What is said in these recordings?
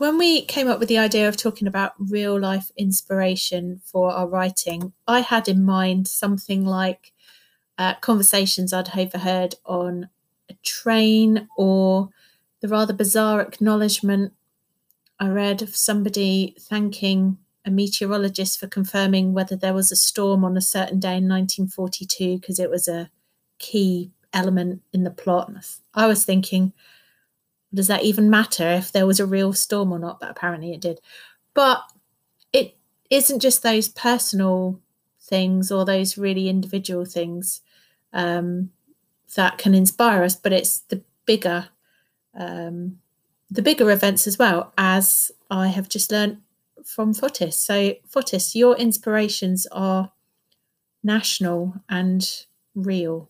when we came up with the idea of talking about real life inspiration for our writing, I had in mind something like uh, conversations I'd overheard on a train or the rather bizarre acknowledgement I read of somebody thanking a meteorologist for confirming whether there was a storm on a certain day in 1942 because it was a key element in the plot. I was thinking, does that even matter if there was a real storm or not? But apparently it did. But it isn't just those personal things or those really individual things um, that can inspire us, but it's the bigger, um, the bigger events as well. As I have just learned from Fotis. So, Fotis, your inspirations are national and real.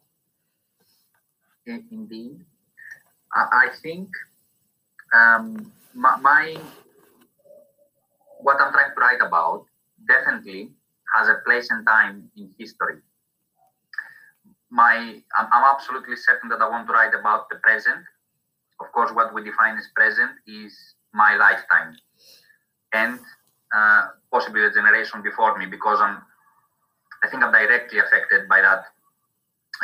Indeed. I think um, my, my, what I'm trying to write about definitely has a place and time in history. My, I'm, I'm absolutely certain that I want to write about the present. Of course, what we define as present is my lifetime and uh, possibly the generation before me, because I'm, I think I'm directly affected by that,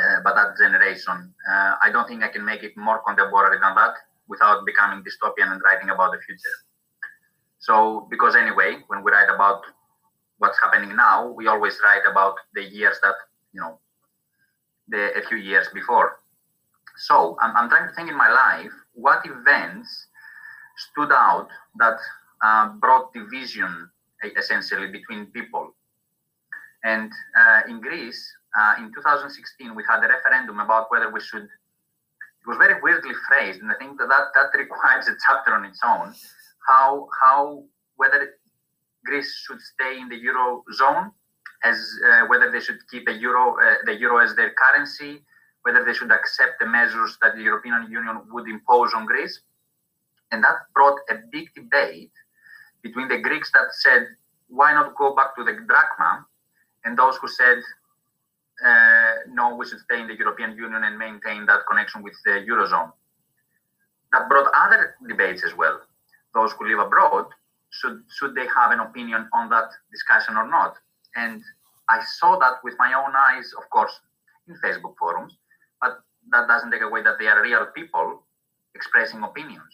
uh, by that generation. Uh, I don't think I can make it more contemporary than that without becoming dystopian and writing about the future. So, because anyway, when we write about what's happening now, we always write about the years that, you know, the, a few years before. So, I'm, I'm trying to think in my life what events stood out that uh, brought division essentially between people. And uh, in Greece, uh, in 2016, we had a referendum about whether we should it was very weirdly phrased, and I think that that, that requires a chapter on its own. How how whether Greece should stay in the eurozone, as uh, whether they should keep a euro uh, the euro as their currency, whether they should accept the measures that the European Union would impose on Greece, and that brought a big debate between the Greeks that said why not go back to the drachma, and those who said uh, no, we should stay in the European Union and maintain that connection with the Eurozone. That brought other debates as well. Those who live abroad, should, should they have an opinion on that discussion or not? And I saw that with my own eyes, of course, in Facebook forums, but that doesn't take away that they are real people expressing opinions.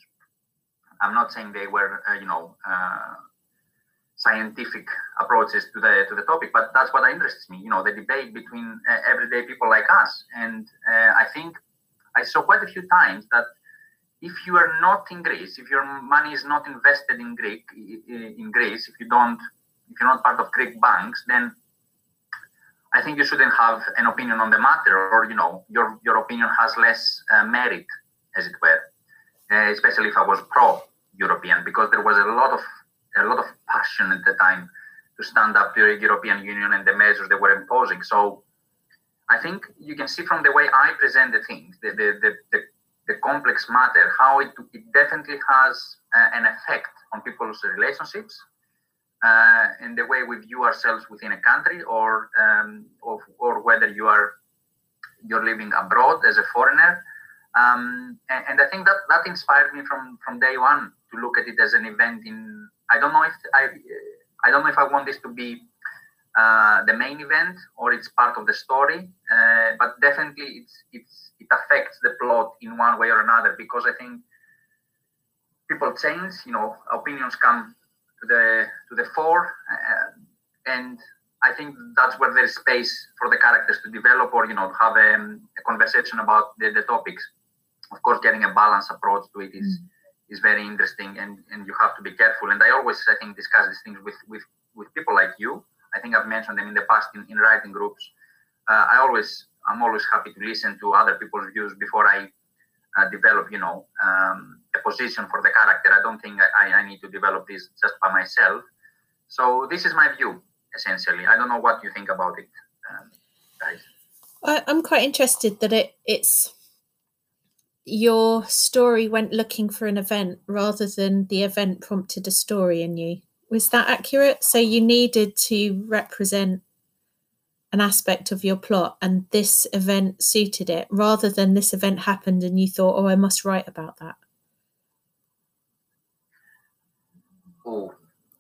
I'm not saying they were, uh, you know, uh, scientific approaches to the to the topic but that's what interests me you know the debate between uh, everyday people like us. And uh, i think i saw quite a few times that if you are not in greece if your money is not invested in greek in greece if you don't if you're not part of greek banks then i think you shouldn't have an opinion on the matter or you know your your opinion has less uh, merit as it were uh, especially if i was pro european because there was a lot of a lot of passion at the time to stand up to the European Union and the measures they were imposing. So I think you can see from the way I present the things, the, the, the, the, the complex matter, how it, it definitely has uh, an effect on people's relationships uh, and the way we view ourselves within a country or, um, or, or whether you are you're living abroad as a foreigner. Um, and, and, I think that that inspired me from from day one to look at it as an event in I don't know if I I don't know if I want this to be uh, the main event or it's part of the story, uh, but definitely it's it's it affects the plot in one way or another because I think people change. You know, opinions come to the to the fore, uh, and I think that's where there's space for the characters to develop or you know have a, a conversation about the, the topics. Of course, getting a balanced approach to it is. Mm is very interesting and, and you have to be careful. And I always, I think, discuss these things with, with, with people like you. I think I've mentioned them in the past in, in writing groups. Uh, I always, I'm always happy to listen to other people's views before I uh, develop, you know, um, a position for the character. I don't think I, I need to develop this just by myself. So this is my view, essentially. I don't know what you think about it, um, guys. I'm quite interested that it it's your story went looking for an event rather than the event prompted a story in you. Was that accurate? So you needed to represent an aspect of your plot and this event suited it rather than this event happened and you thought, oh, I must write about that. Oh,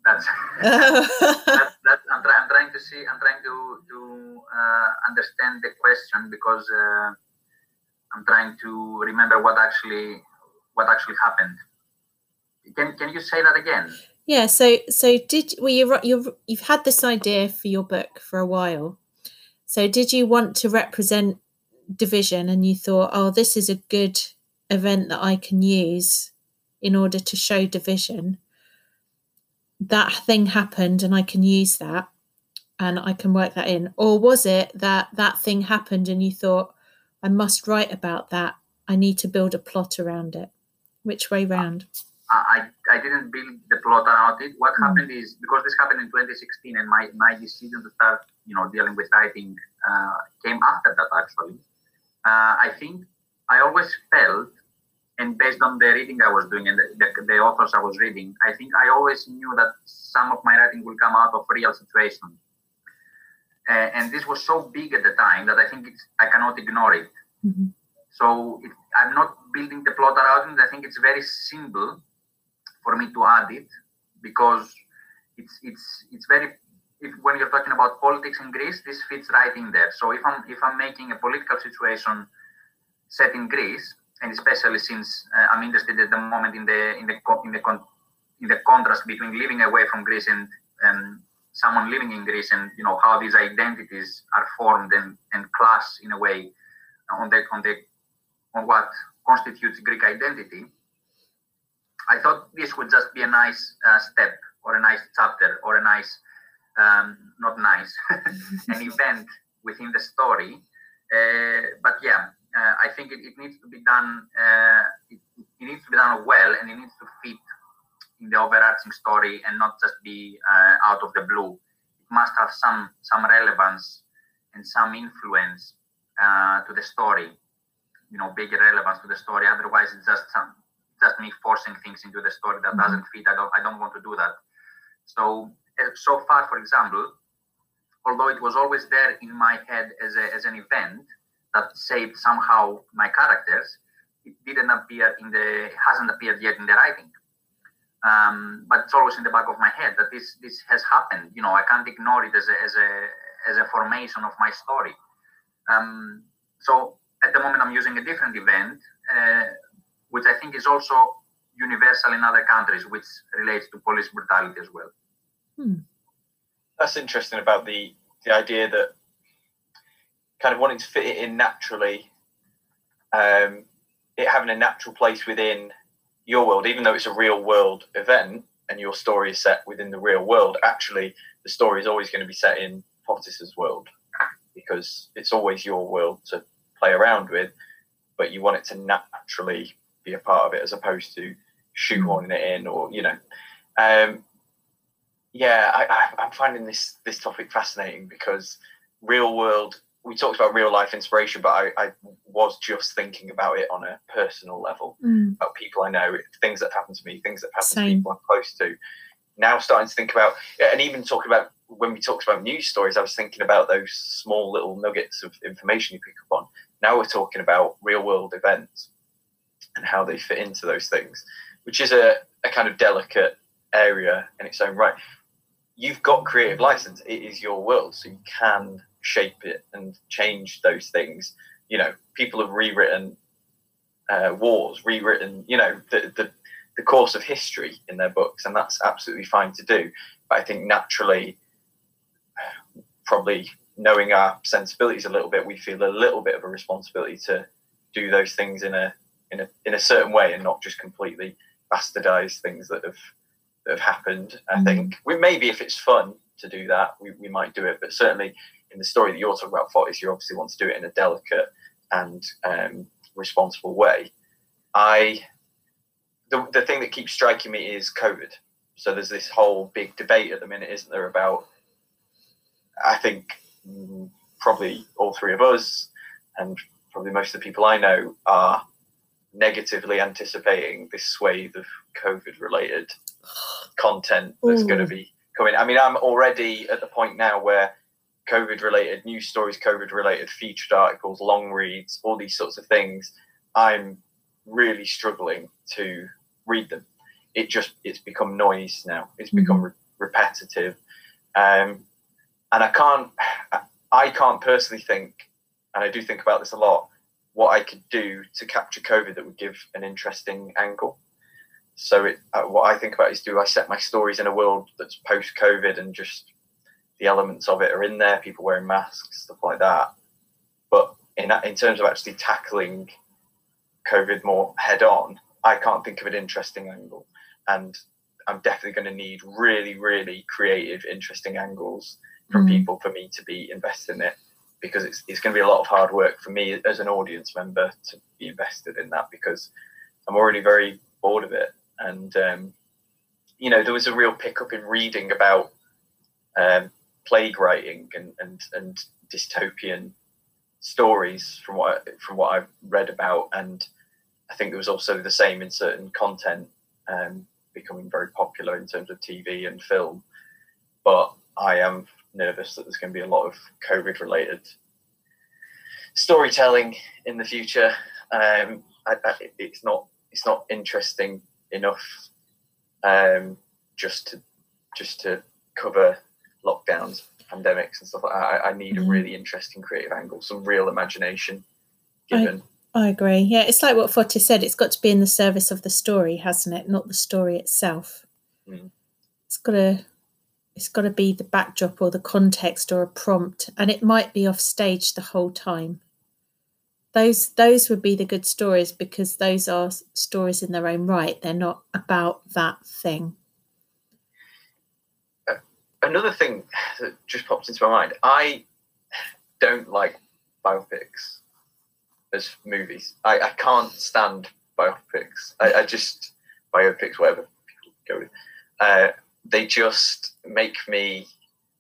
that's that's, that's I'm, try, I'm trying to see. I'm trying to to uh, understand the question because uh, I'm trying to remember what actually what actually happened. Can can you say that again? Yeah. So so did well you you you've had this idea for your book for a while. So did you want to represent division and you thought, oh, this is a good event that I can use in order to show division? That thing happened and I can use that and I can work that in. Or was it that that thing happened and you thought, I must write about that. I need to build a plot around it. Which way round? I, I didn't build the plot around it. What mm. happened is because this happened in 2016, and my, my decision to start, you know, dealing with writing uh, came after that. Actually, uh, I think I always felt, and based on the reading I was doing and the, the, the, authors I was reading, I think I always knew that some of my writing will come out of real situations. Uh, and this was so big at the time that I think it's I cannot ignore it. Mm-hmm. So it, I'm not building the plot around it. I think it's very simple for me to add it because it's it's it's very if, when you're talking about politics in Greece, this fits right in there. So if I'm if I'm making a political situation set in Greece, and especially since uh, I'm interested at the moment in the in the in the con- in the contrast between living away from Greece and um, someone living in Greece, and you know how these identities are formed and, and class in a way on the on the on what constitutes Greek identity. I thought this would just be a nice uh, step or a nice chapter or a nice, um, not nice, an event within the story. Uh, but yeah, uh, I think it, it, needs to be done. Uh, it, it, needs to be done well, and it needs to fit in the overarching story and not just be uh, out of the blue. It must have some some relevance and some influence uh, to the story. You know, big relevance to the story. Otherwise, it's just some just me forcing things into the story that mm-hmm. doesn't fit. I don't I don't want to do that. So eh, so far, for example, although it was always there in my head as a, as an event that saved somehow my characters, it didn't appear in the hasn't appeared yet in the writing. Um, but it's always in the back of my head that this this has happened. You know, I can't ignore it as a as a as a formation of my story. Um, so at the moment, I'm using a different event. Uh, which I think is also universal in other countries, which relates to police brutality as well. Hmm. That's interesting about the the idea that kind of wanting to fit it in naturally, um, it having a natural place within your world, even though it's a real world event and your story is set within the real world. Actually, the story is always going to be set in Fotis's world because it's always your world to play around with, but you want it to naturally be a part of it as opposed to shoehorning it in or you know um, yeah I, am finding this this topic fascinating because real world we talked about real life inspiration but I, I was just thinking about it on a personal level mm. about people I know things that have happened to me things that happen Same. to people I'm close to now starting to think about and even talking about when we talked about news stories I was thinking about those small little nuggets of information you pick up on now we're talking about real world events and how they fit into those things, which is a, a kind of delicate area in its own right. You've got creative license, it is your world, so you can shape it and change those things. You know, people have rewritten uh, wars, rewritten, you know, the, the, the course of history in their books, and that's absolutely fine to do. But I think naturally, probably knowing our sensibilities a little bit, we feel a little bit of a responsibility to do those things in a in a in a certain way and not just completely bastardize things that have that have happened. I mm. think we maybe if it's fun to do that, we, we might do it. But certainly in the story that you're talking about, Fotis, you obviously want to do it in a delicate and um, responsible way. I the the thing that keeps striking me is COVID. So there's this whole big debate at the minute, isn't there, about I think mm, probably all three of us and probably most of the people I know are negatively anticipating this swathe of COVID related content that's going to be coming. I mean, I'm already at the point now where COVID related news stories, COVID related featured articles, long reads, all these sorts of things, I'm really struggling to read them. it just it's become noise now. It's become mm-hmm. re- repetitive, um, and I can't I can't personally think, and I do think about this a lot, what I could do to capture COVID that would give an interesting angle. So it, uh, what I think about is do I set my stories in a world that's post COVID and just the elements of it are in there, people wearing masks, stuff like that. But in in terms of actually tackling COVID more head on, I can't think of an interesting angle, and I'm definitely going to need really, really creative, interesting angles from mm-hmm. people for me to be invested in it because it's, it's going to be a lot of hard work for me as an audience member to be invested in that because I'm already very bored of it. And, um, you know, there was a real pickup in reading about um, plague writing and, and, and dystopian stories from what, I, from what I've read about. And I think it was also the same in certain content um, becoming very popular in terms of TV and film. But I am nervous that there's going to be a lot of COVID related storytelling in the future. Um, I, I, it's not it's not interesting enough um, just to just to cover lockdowns, pandemics, and stuff like that. I, I need mm-hmm. a really interesting creative angle, some real imagination given. I, I agree. Yeah, it's like what Foti said. It's got to be in the service of the story, hasn't it? Not the story itself. Mm. It's got to it's got to be the backdrop or the context or a prompt and it might be off stage the whole time those those would be the good stories because those are stories in their own right they're not about that thing another thing that just popped into my mind i don't like biopics as movies i, I can't stand biopics I, I just biopics whatever people go with uh, they just make me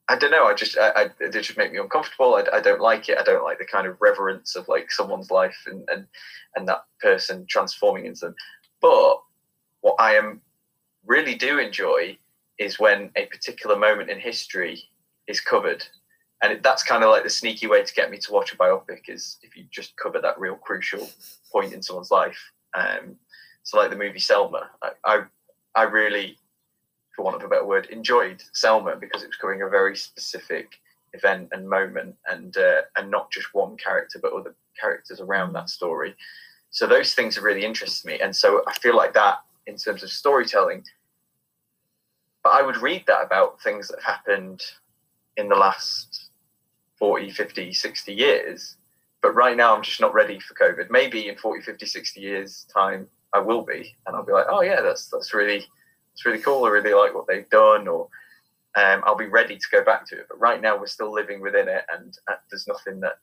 I don't know. I just I, I, they just make me uncomfortable. I, I don't like it. I don't like the kind of reverence of like someone's life and and and that person transforming into them. But what I am really do enjoy is when a particular moment in history is covered, and it, that's kind of like the sneaky way to get me to watch a biopic is if you just cover that real crucial point in someone's life. Um, so like the movie Selma, I, I I really for want of a better word, enjoyed Selma because it was covering a very specific event and moment, and uh, and not just one character, but other characters around that story. So those things have really interested me, and so I feel like that in terms of storytelling. But I would read that about things that have happened in the last 40, 50, 60 years. But right now, I'm just not ready for COVID. Maybe in 40, 50, 60 years' time, I will be. And I'll be like, oh, yeah, that's, that's really it's really cool. I really like what they've done, or um, I'll be ready to go back to it. But right now, we're still living within it, and uh, there's nothing that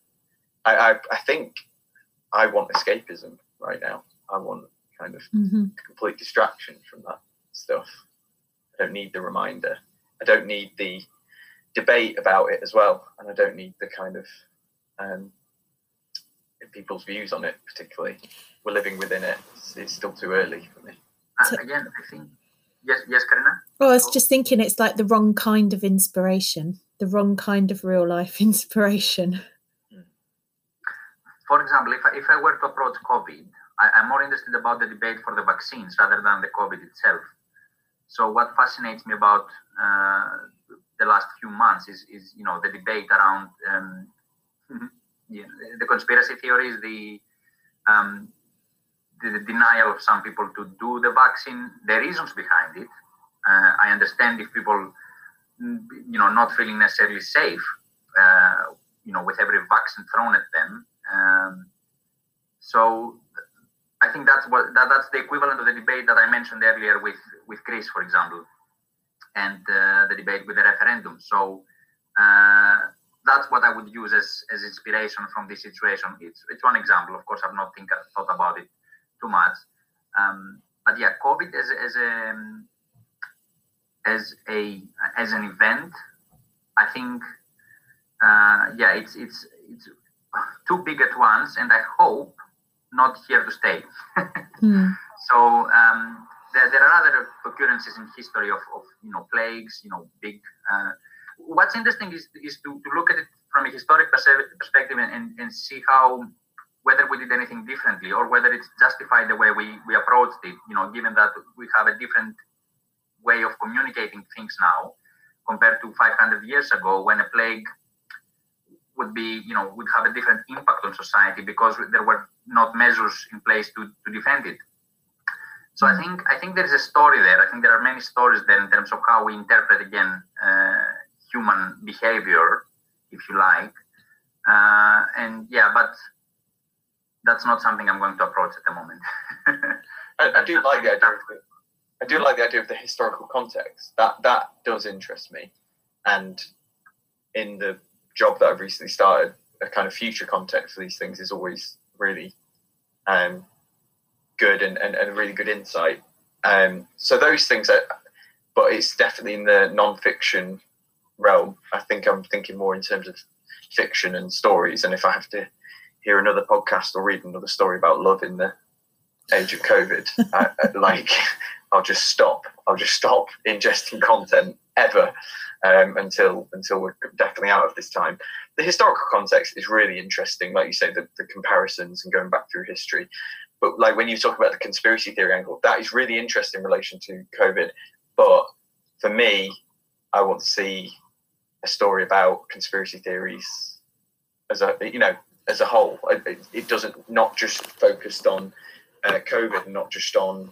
I, I, I think I want escapism right now. I want kind of mm-hmm. complete distraction from that stuff. I don't need the reminder. I don't need the debate about it as well, and I don't need the kind of um, people's views on it particularly. We're living within it. It's, it's still too early for me. Uh, again, I think Yes, yes, Carina. Well, I was just thinking it's like the wrong kind of inspiration, the wrong kind of real life inspiration. For example, if I, if I were to approach COVID, I, I'm more interested about the debate for the vaccines rather than the COVID itself. So what fascinates me about uh, the last few months is, is you know the debate around um, yeah, the conspiracy theories, the um, the denial of some people to do the vaccine, the reasons behind it. Uh, I understand if people, you know, not feeling necessarily safe, uh, you know, with every vaccine thrown at them. Um, so I think that's what that, that's the equivalent of the debate that I mentioned earlier with with Chris, for example, and uh, the debate with the referendum. So uh, that's what I would use as, as inspiration from this situation. It's it's one example. Of course, I've not think thought about it too much. Um, but yeah, COVID as, as a as a as an event, I think uh, yeah, it's it's it's too big at once, and I hope not here to stay. mm. So um, there, there are other occurrences in history of, of you know plagues, you know big. Uh, what's interesting is is to, to look at it from a historic perspective and, and, and see how whether we did anything differently or whether it's justified the way we, we approached it, you know, given that we have a different way of communicating things now compared to 500 years ago when a plague would be, you know, would have a different impact on society because there were not measures in place to, to defend it. So I think I think there is a story there. I think there are many stories there in terms of how we interpret again uh, human behavior, if you like. Uh, and yeah, but that's not something I'm going to approach at the moment. I, I, do like the idea. Of the, I do like the idea of the historical context. That that does interest me, and in the job that I've recently started, a kind of future context for these things is always really um, good and, and, and, a really good insight. Um, so those things are, but it's definitely in the non-fiction realm. I think I'm thinking more in terms of fiction and stories. And if I have to hear another podcast or read another story about love in the age of COVID, I, like I'll just stop. I'll just stop ingesting content ever um, until until we're definitely out of this time. The historical context is really interesting, like you say, the, the comparisons and going back through history. But like when you talk about the conspiracy theory angle, that is really interesting in relation to COVID. But for me, I want to see a story about conspiracy theories as a you know as a whole. It, it doesn't not just focused on uh, COVID, not just on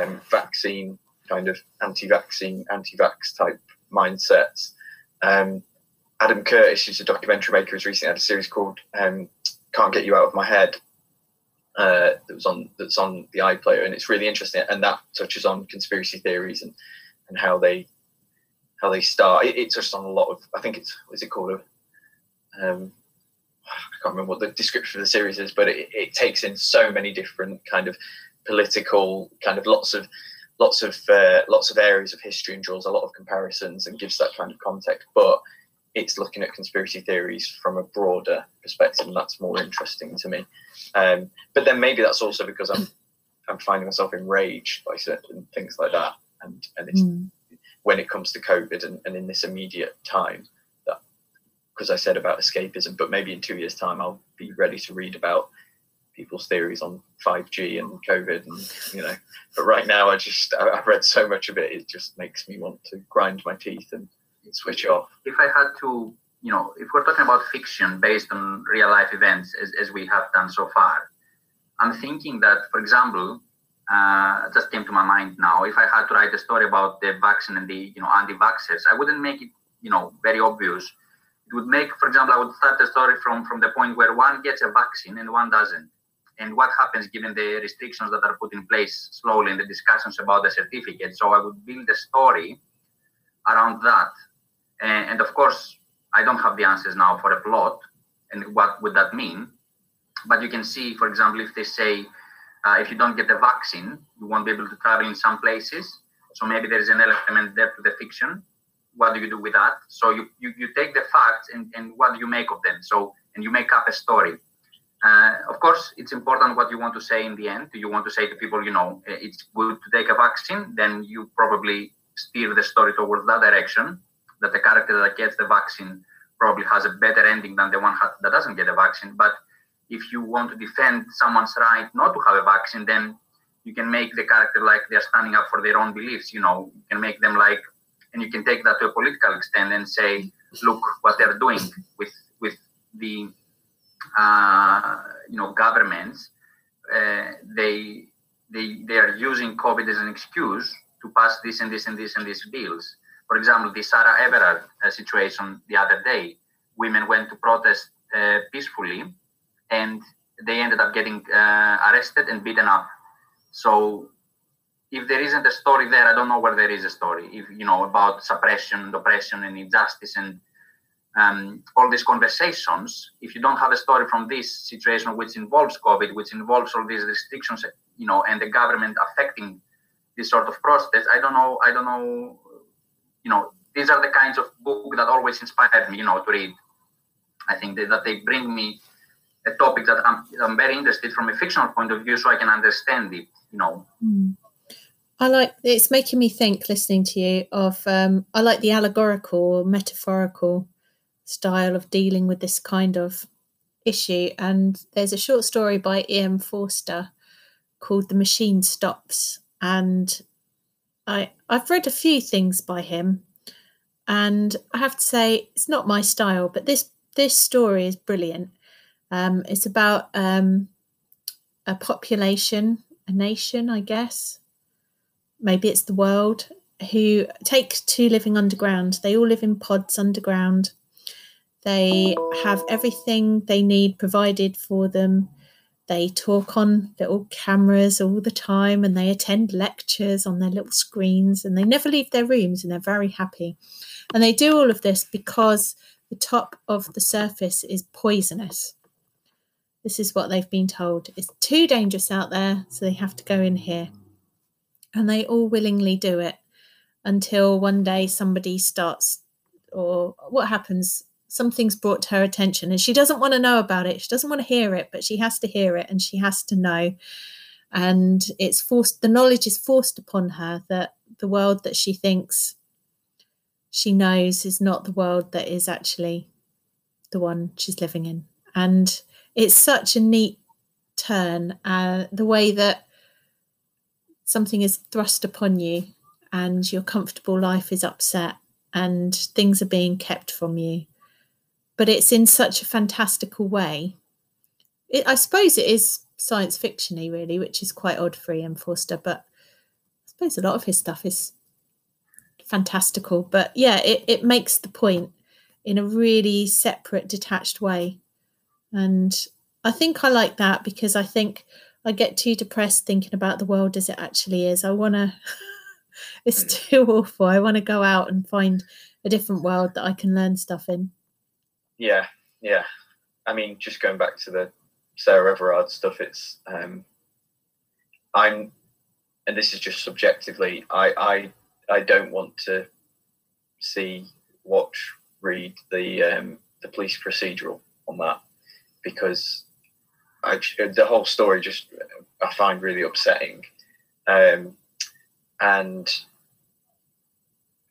um, vaccine kind of anti-vaccine, anti-vax type mindsets. Um, Adam Curtis, who's a documentary maker, has recently had a series called um, "Can't Get You Out of My Head." Uh, that was on that's on the iPlayer, and it's really interesting. And that touches on conspiracy theories and and how they how they start. It, it's just on a lot of. I think it's what is it called a. Um, I can't remember what the description of the series is, but it, it takes in so many different kind of political kind of lots of lots of uh, lots of areas of history and draws a lot of comparisons and gives that kind of context. But it's looking at conspiracy theories from a broader perspective, and that's more interesting to me. Um, but then maybe that's also because I'm I'm finding myself enraged by certain things like that, and and mm. when it comes to COVID and, and in this immediate time, because I said about escapism, but maybe in two years' time I'll be ready to read about people's theories on 5G and COVID, and you know. But right now, I just I've read so much of it; it just makes me want to grind my teeth and switch off. If I had to, you know, if we're talking about fiction based on real life events, as, as we have done so far, I'm thinking that, for example, uh, just came to my mind now. If I had to write a story about the vaccine and the you know anti-vaxxers, I wouldn't make it you know very obvious. It would make, for example, I would start the story from from the point where one gets a vaccine and one doesn't and what happens given the restrictions that are put in place slowly in the discussions about the certificate. So I would build a story around that. And, and, of course, I don't have the answers now for a plot and what would that mean. But you can see, for example, if they say, uh, if you don't get the vaccine, you won't be able to travel in some places. So maybe there is an element there to the fiction. What do you do with that? So you, you, you take the facts and, and what do you make of them? So, and you make up a story. Uh, of course, it's important what you want to say in the end. You want to say to people, you know, eh, it's good to take a vaccine? Then you probably steer the story towards that direction. That the character that gets the vaccine probably has a better ending than the one that doesn't get a vaccine. But if you want to defend someone's right not to have a vaccine, then you can make the character like they're standing up for their own beliefs. You know, you can make them like, and you can take that to a political extent and say, look what they're doing with with the you know governments uh, they they they are using COVID as an excuse to pass this and this and this and these bills. For example, the Sarah Everard uh, situation the other day, women went to protest uh, peacefully, and they ended up getting uh, arrested and beaten up. So, if there isn't a story there, I don't know where there is a story. If you know about suppression, oppression, and injustice, and um, all these conversations, if you don't have a story from this situation which involves COVID, which involves all these restrictions, you know, and the government affecting this sort of process, I don't know, I don't know, you know, these are the kinds of book that always inspired me, you know, to read. I think that, they bring me a topic that I'm, I'm very interested from a fictional point of view, so I can understand it, you know. Mm. I like it's making me think listening to you of um, I like the allegorical or metaphorical style of dealing with this kind of issue, and there's a short story by E.M. Forster called "The Machine Stops," and I I've read a few things by him, and I have to say it's not my style, but this this story is brilliant. Um, it's about um, a population, a nation, I guess. Maybe it's the world who take to living underground. They all live in pods underground. They have everything they need provided for them. They talk on little cameras all the time and they attend lectures on their little screens and they never leave their rooms and they're very happy. And they do all of this because the top of the surface is poisonous. This is what they've been told. It's too dangerous out there, so they have to go in here. And they all willingly do it until one day somebody starts, or what happens? Something's brought to her attention and she doesn't want to know about it. She doesn't want to hear it, but she has to hear it and she has to know. And it's forced, the knowledge is forced upon her that the world that she thinks she knows is not the world that is actually the one she's living in. And it's such a neat turn uh, the way that something is thrust upon you and your comfortable life is upset and things are being kept from you but it's in such a fantastical way it, i suppose it is science fictiony really which is quite odd for ian forster but i suppose a lot of his stuff is fantastical but yeah it, it makes the point in a really separate detached way and I think I like that because I think I get too depressed thinking about the world as it actually is. I want to, it's too awful. I want to go out and find a different world that I can learn stuff in. Yeah, yeah. I mean, just going back to the Sarah Everard stuff, it's, um, I'm, and this is just subjectively, I, I, I don't want to see, watch, read the, um, the police procedural on that because I, the whole story just I find really upsetting, um, and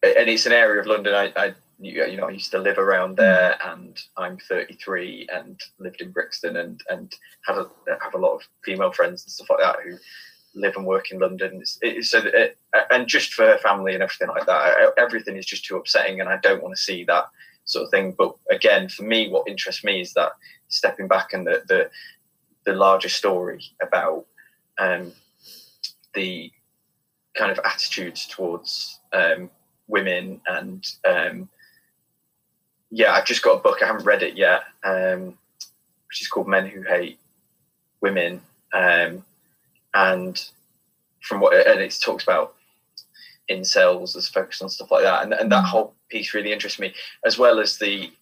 and it's an area of London I, I you know I used to live around there, and I'm 33 and lived in Brixton and and have a have a lot of female friends and stuff like that who live and work in London. It's, it's so it, and just for family and everything like that, everything is just too upsetting, and I don't want to see that sort of thing. But again, for me, what interests me is that stepping back and the the, the larger story about um, the kind of attitudes towards um, women and um, yeah, I've just got a book. I haven't read it yet, um, which is called Men Who Hate Women, um, and from what and it talks about incels as focused on stuff like that, and, and that mm. whole piece really interests me, as well as the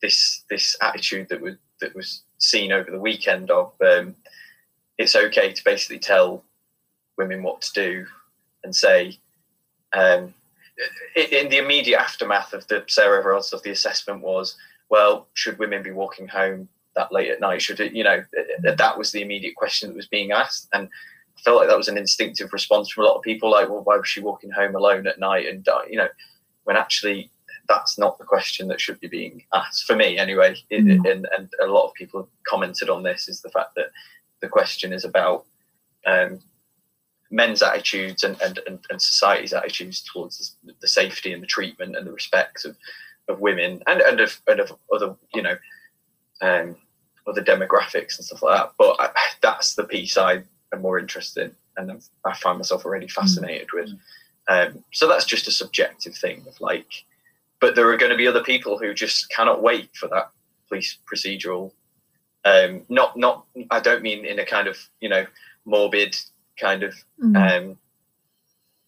this this attitude that was that was seen over the weekend of um, it's okay to basically tell women what to do and say um, in the immediate aftermath of the Sarah Everard stuff, the assessment was, well, should women be walking home that late at night? Should it, you know, that was the immediate question that was being asked. And I felt like that was an instinctive response from a lot of people, like, well, why was she walking home alone at night? And, you know, when actually that's not the question that should be being asked for me anyway. Mm. and, and a lot of people have commented on this is the fact that the question is about um, men's attitudes and, and, and, and, society's attitudes towards the, the, safety and the treatment and the respect of, of women and, and, of, and of other, you know, um, other demographics and stuff like that. But I, that's the piece I am more interested in and I find myself already mm. fascinated mm. with. Um, so that's just a subjective thing of like, but there are going to be other people who just cannot wait for that police procedural. Um, not, not. I don't mean in a kind of you know morbid kind of mm. um,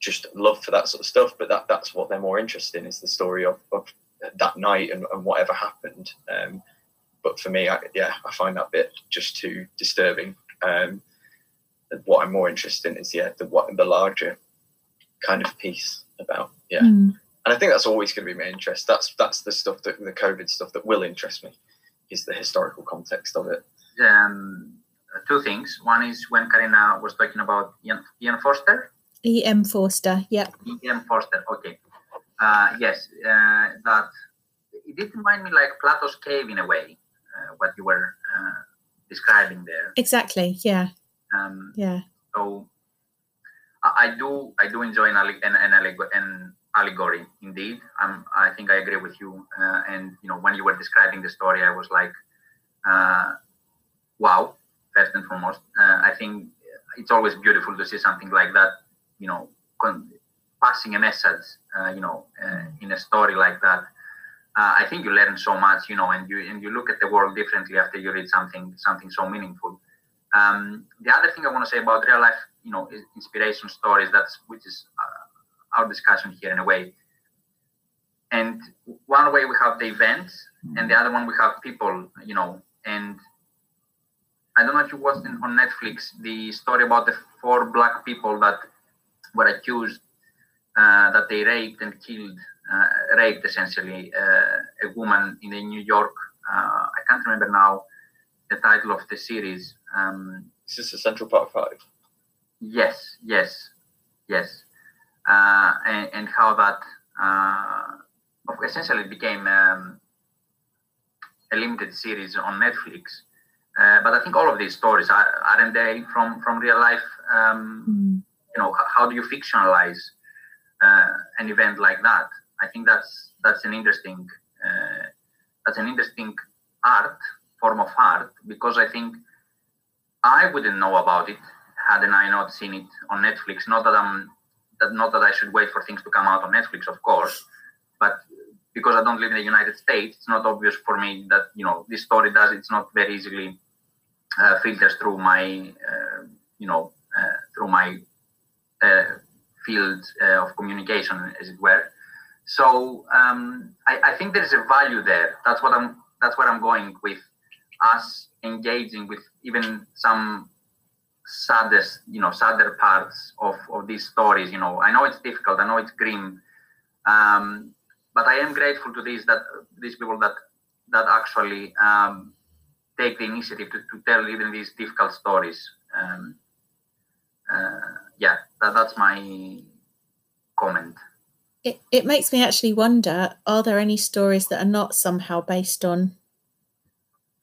just love for that sort of stuff, but that that's what they're more interested in is the story of, of that night and, and whatever happened. Um, but for me, I, yeah, I find that bit just too disturbing. Um, what I'm more interested in is yeah, the what the larger kind of piece about yeah. Mm and I think that's always going to be my interest. That's that's the stuff that the COVID stuff that will interest me is the historical context of it. Um, two things. One is when Carina was talking about Ian, Ian Forster. E. M. Forster. Yeah. E. M. Forster. Okay. Uh, yes, uh, that it did remind me like Plato's cave in a way. Uh, what you were uh, describing there. Exactly. Yeah. Um, Yeah. so I, I do I do enjoy an, an, an, an allegory indeed. Um, I think I agree with you. Uh, and you know when you were describing the story, I was like, uh, wow. First and foremost, uh, I think it's always beautiful to see something like that. You know, con- passing a message. Uh, you know, uh, in a story like that. Uh, I think you learn so much. You know, and you and you look at the world differently after you read something something so meaningful. Um, the other thing I want to say about real life, you know, inspiration stories. That's which is uh, our discussion here in a way. And one way we have the events, and the other one we have people. You know, and I don't know if you watched in, on Netflix the story about the four black people that were accused uh, that they raped and killed, uh, raped essentially uh, a woman in the New York. Uh, I can't remember now the title of the series. Um, Is this a Central Park Five? Yes, yes, yes, uh, and, and how that uh, essentially became um, a limited series on Netflix. Uh, but I think all of these stories are, aren't they from from real life? Um, Mm. you know, how do you fictionalize uh, an event like that? I think that's that's an interesting uh, that's an interesting art form of art because I think I wouldn't know about it hadn't I not seen it on Netflix. Not that I'm that not that I should wait for things to come out on Netflix, of course, but because I don't live in the United States, it's not obvious for me that you know this story does. It's not very easily uh, filters through my uh, you know uh, through my uh, field uh, of communication, as it were. So um, I, I think there is a value there. That's what I'm. That's where I'm going with us engaging with even some saddest, you know, sadder parts of, of these stories. You know, I know it's difficult. I know it's grim, um, but I am grateful to these that these people that that actually um, take the initiative to, to tell even these difficult stories. Um, uh, yeah, that, that's my comment. It, it makes me actually wonder are there any stories that are not somehow based on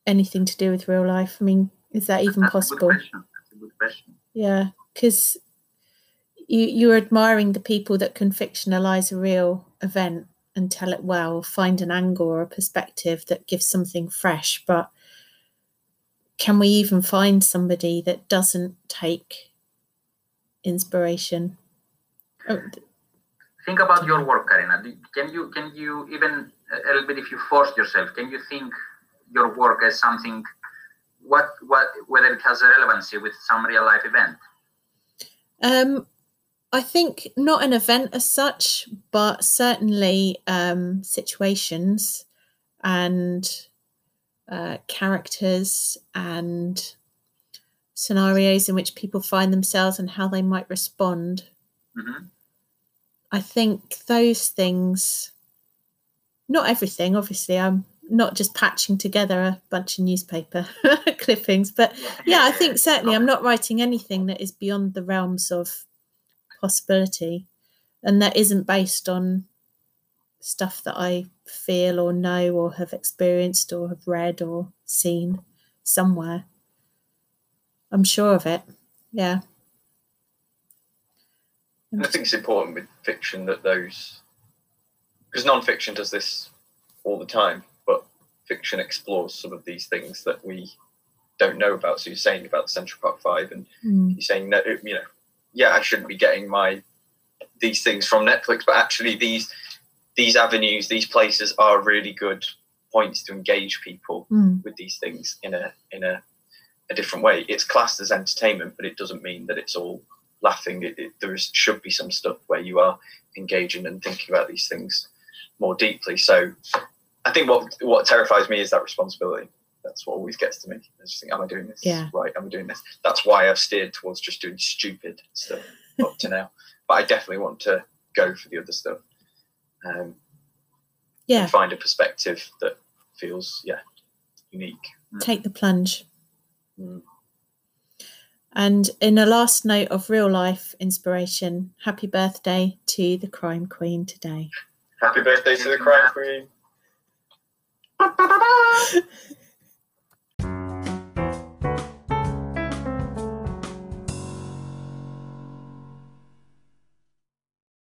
anything to do with real life? I mean, is that even That's possible? A good question. That's a good question. Yeah, because you you're admiring the people that can fictionalize a real event and tell it well, find an angle or a perspective that gives something fresh. But can we even find somebody that doesn't take inspiration? Oh, Think about your work, Carina. Can you can you even a little bit if you force yourself? Can you think your work as something? What what whether it has a relevancy with some real life event? Um, I think not an event as such, but certainly um, situations and uh, characters and scenarios in which people find themselves and how they might respond. hmm I think those things, not everything, obviously, I'm not just patching together a bunch of newspaper clippings, but yeah, I think certainly I'm not writing anything that is beyond the realms of possibility and that isn't based on stuff that I feel or know or have experienced or have read or seen somewhere. I'm sure of it. Yeah. And I think it's important with fiction that those, because non-fiction does this all the time, but fiction explores some of these things that we don't know about. So you're saying about Central Park Five, and Mm. you're saying that you know, yeah, I shouldn't be getting my these things from Netflix, but actually these these avenues, these places are really good points to engage people Mm. with these things in a in a, a different way. It's classed as entertainment, but it doesn't mean that it's all laughing. It, it, there is, should be some stuff where you are engaging and thinking about these things more deeply. So I think what what terrifies me is that responsibility. That's what always gets to me. I just think, am I doing this Yeah. right? Am I doing this? That's why I've steered towards just doing stupid stuff up to now. But I definitely want to go for the other stuff. Um, Yeah. and find a perspective that feels yeah unique. Take the plunge. Mm. And in a last note of real life inspiration, happy birthday to the crime queen today. Happy birthday to the crime queen.